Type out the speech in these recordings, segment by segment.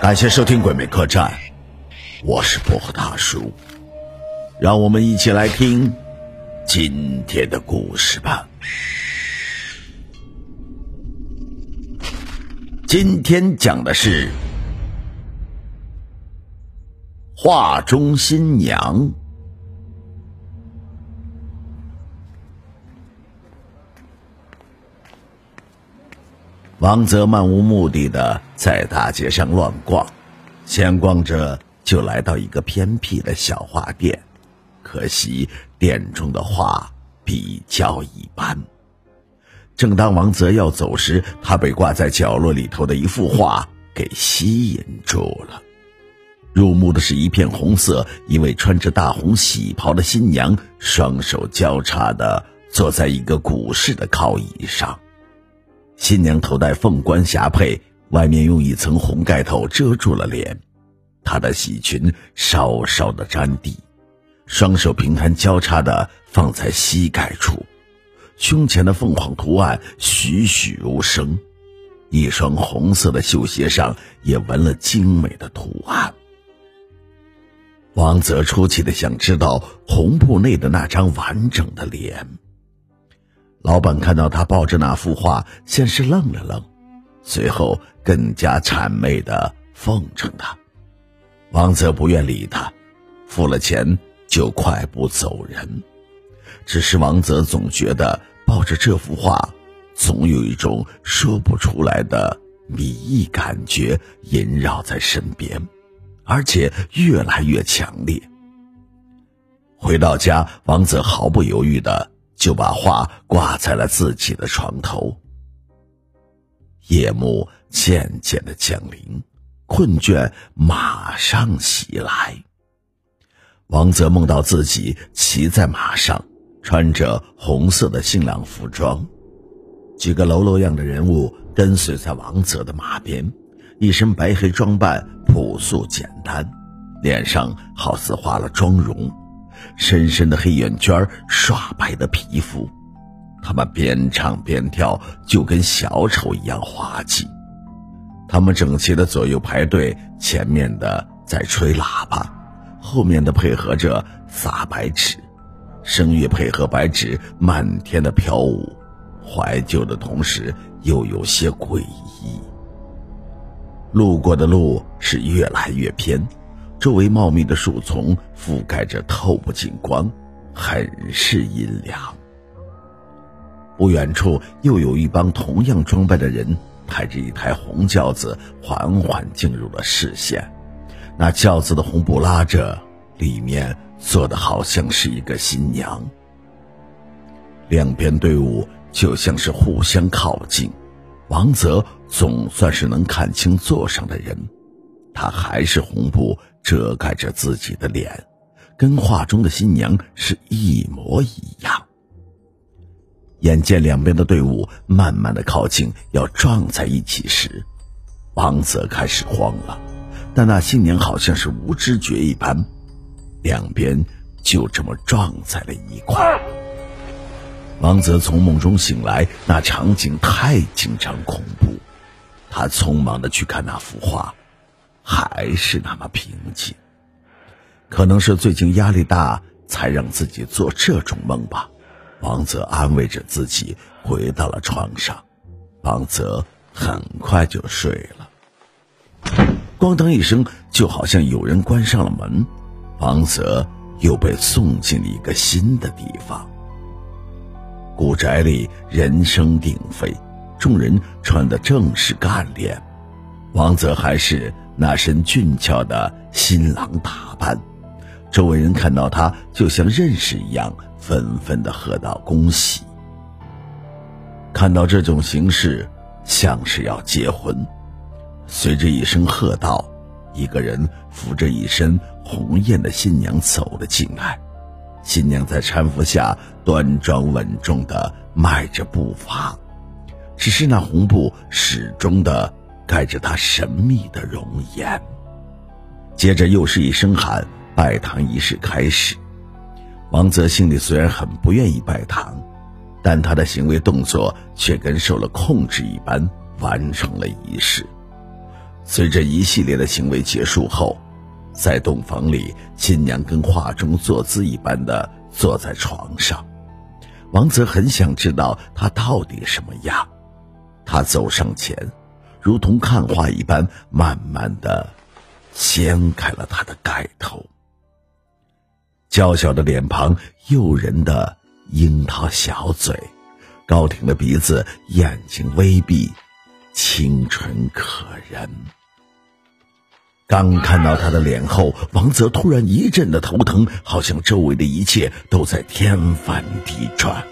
感谢收听《鬼魅客栈》，我是薄荷大叔，让我们一起来听今天的故事吧。今天讲的是画中新娘。王泽漫无目的的在大街上乱逛，闲逛着就来到一个偏僻的小画店，可惜店中的画比较一般。正当王泽要走时，他被挂在角落里头的一幅画给吸引住了。入目的是一片红色，一位穿着大红喜袍的新娘，双手交叉的坐在一个古式的靠椅上。新娘头戴凤冠霞帔，外面用一层红盖头遮住了脸，她的喜裙稍稍的沾地，双手平摊交叉的放在膝盖处，胸前的凤凰图案栩栩如生，一双红色的绣鞋上也纹了精美的图案。王泽出奇的想知道红布内的那张完整的脸。老板看到他抱着那幅画，先是愣了愣，随后更加谄媚的奉承他。王泽不愿理他，付了钱就快步走人。只是王泽总觉得抱着这幅画，总有一种说不出来的迷意感觉萦绕在身边，而且越来越强烈。回到家，王泽毫不犹豫的。就把画挂在了自己的床头。夜幕渐渐的降临，困倦马上袭来。王泽梦到自己骑在马上，穿着红色的新郎服装，几个喽啰样的人物跟随在王泽的马边，一身白黑装扮朴素简单，脸上好似化了妆容。深深的黑眼圈，刷白的皮肤，他们边唱边跳，就跟小丑一样滑稽。他们整齐的左右排队，前面的在吹喇叭，后面的配合着撒白纸，声乐配合白纸漫天的飘舞，怀旧的同时又有些诡异。路过的路是越来越偏。周围茂密的树丛覆盖着，透不进光，很是阴凉。不远处又有一帮同样装扮的人，抬着一台红轿子，缓缓进入了视线。那轿子的红布拉着，里面坐的好像是一个新娘。两边队伍就像是互相靠近，王泽总算是能看清座上的人，他还是红布。遮盖着自己的脸，跟画中的新娘是一模一样。眼见两边的队伍慢慢的靠近，要撞在一起时，王泽开始慌了。但那新娘好像是无知觉一般，两边就这么撞在了一块。王泽从梦中醒来，那场景太紧张恐怖，他匆忙的去看那幅画。还是那么平静，可能是最近压力大，才让自己做这种梦吧。王泽安慰着自己，回到了床上。王泽很快就睡了。咣当一声，就好像有人关上了门，王泽又被送进了一个新的地方。古宅里人声鼎沸，众人穿的正是干练，王泽还是。那身俊俏的新郎打扮，周围人看到他就像认识一样，纷纷的喝道恭喜。看到这种形式，像是要结婚。随着一声喝道，一个人扶着一身红艳的新娘走了进来。新娘在搀扶下端庄稳重的迈着步伐，只是那红布始终的。盖着他神秘的容颜。接着又是一声喊，拜堂仪式开始。王泽心里虽然很不愿意拜堂，但他的行为动作却跟受了控制一般，完成了仪式。随着一系列的行为结束后，在洞房里，新娘跟画中坐姿一般的坐在床上。王泽很想知道她到底什么样，他走上前，如同看画一般，慢慢的掀开了她的盖头。娇小的脸庞，诱人的樱桃小嘴，高挺的鼻子，眼睛微闭，清纯可人。刚看到他的脸后，王泽突然一阵的头疼，好像周围的一切都在天翻地转。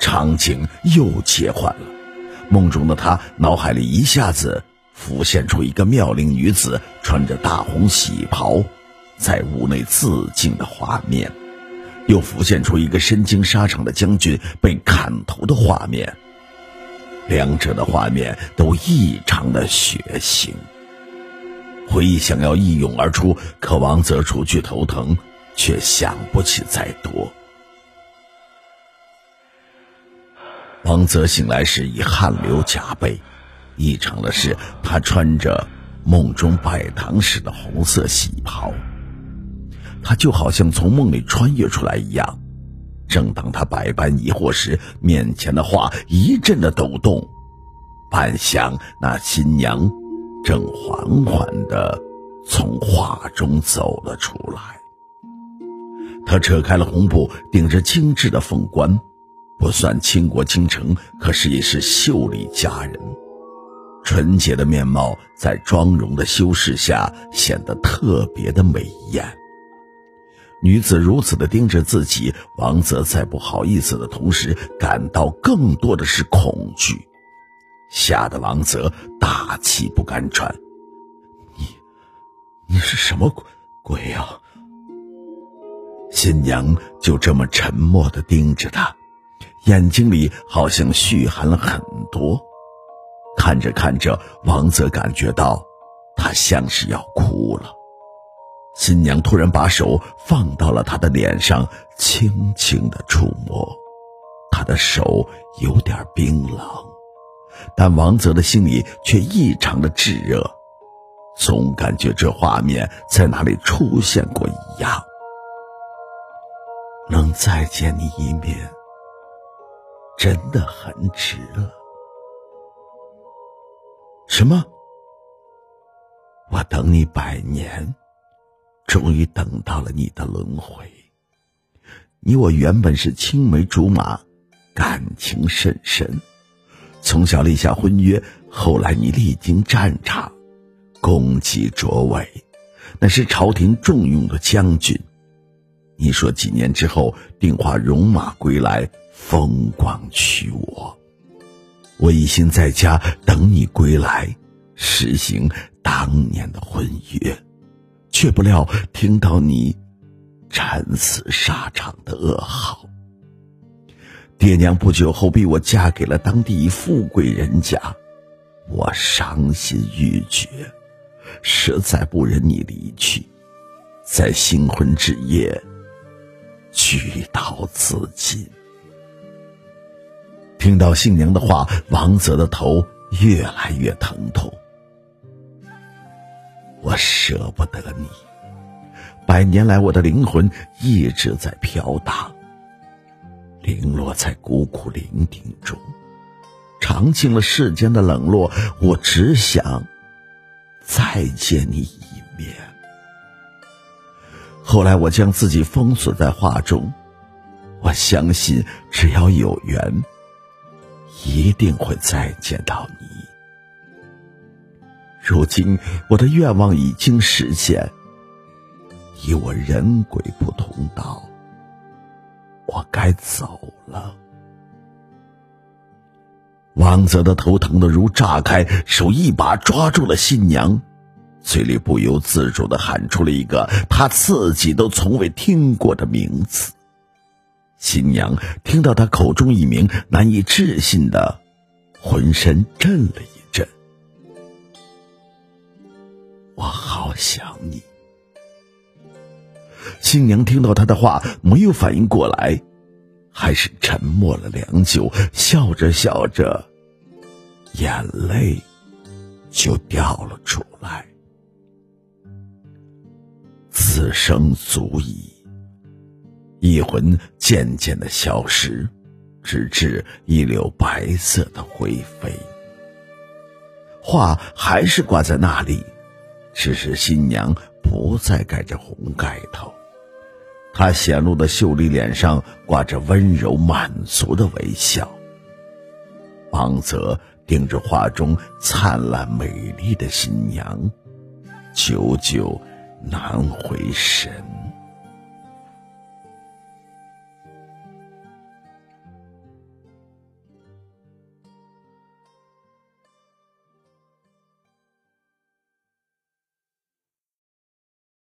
场景又切换了，梦中的他脑海里一下子浮现出一个妙龄女子穿着大红喜袍。在屋内自尽的画面，又浮现出一个身经沙场的将军被砍头的画面。两者的画面都异常的血腥。回忆想要一涌而出，可王泽除去头疼，却想不起再多。王泽醒来时已汗流浃背，异常的是，他穿着梦中拜堂时的红色喜袍。他就好像从梦里穿越出来一样。正当他百般疑惑时，面前的画一阵的抖动，半晌，那新娘正缓缓的从画中走了出来。他扯开了红布，顶着精致的凤冠，不算倾国倾城，可是也是秀丽佳人。纯洁的面貌在妆容的修饰下显得特别的美艳。女子如此的盯着自己，王泽在不好意思的同时，感到更多的是恐惧，吓得王泽大气不敢喘。你，你是什么鬼鬼呀？新娘就这么沉默的盯着他，眼睛里好像蓄含了很多。看着看着，王泽感觉到，他像是要哭了。新娘突然把手放到了他的脸上，轻轻的触摸，他的手有点冰冷，但王泽的心里却异常的炙热，总感觉这画面在哪里出现过一样。能再见你一面，真的很值了。什么？我等你百年。终于等到了你的轮回。你我原本是青梅竹马，感情甚深，从小立下婚约。后来你历经战场，功绩卓伟，那是朝廷重用的将军。你说几年之后定化戎马归来，风光娶我。我一心在家等你归来，实行当年的婚约。却不料听到你战死沙场的噩耗。爹娘不久后逼我嫁给了当地富贵人家，我伤心欲绝，实在不忍你离去，在新婚之夜举刀自尽。听到新娘的话，王泽的头越来越疼痛。我舍不得你，百年来我的灵魂一直在飘荡，零落在孤苦伶仃中，尝尽了世间的冷落。我只想再见你一面。后来我将自己封锁在画中，我相信只要有缘，一定会再见到你。如今我的愿望已经实现，以我人鬼不同道，我该走了。王泽的头疼的如炸开，手一把抓住了新娘，嘴里不由自主的喊出了一个他自己都从未听过的名字。新娘听到他口中一名难以置信的，浑身震了一震。我好想你。新娘听到他的话，没有反应过来，还是沉默了良久，笑着笑着，眼泪就掉了出来。此生足矣。一魂渐渐的消失，直至一绺白色的灰飞。画还是挂在那里，只是新娘不再盖着红盖头，她显露的秀丽脸上挂着温柔满足的微笑。王泽盯着画中灿烂美丽的新娘，久久难回神。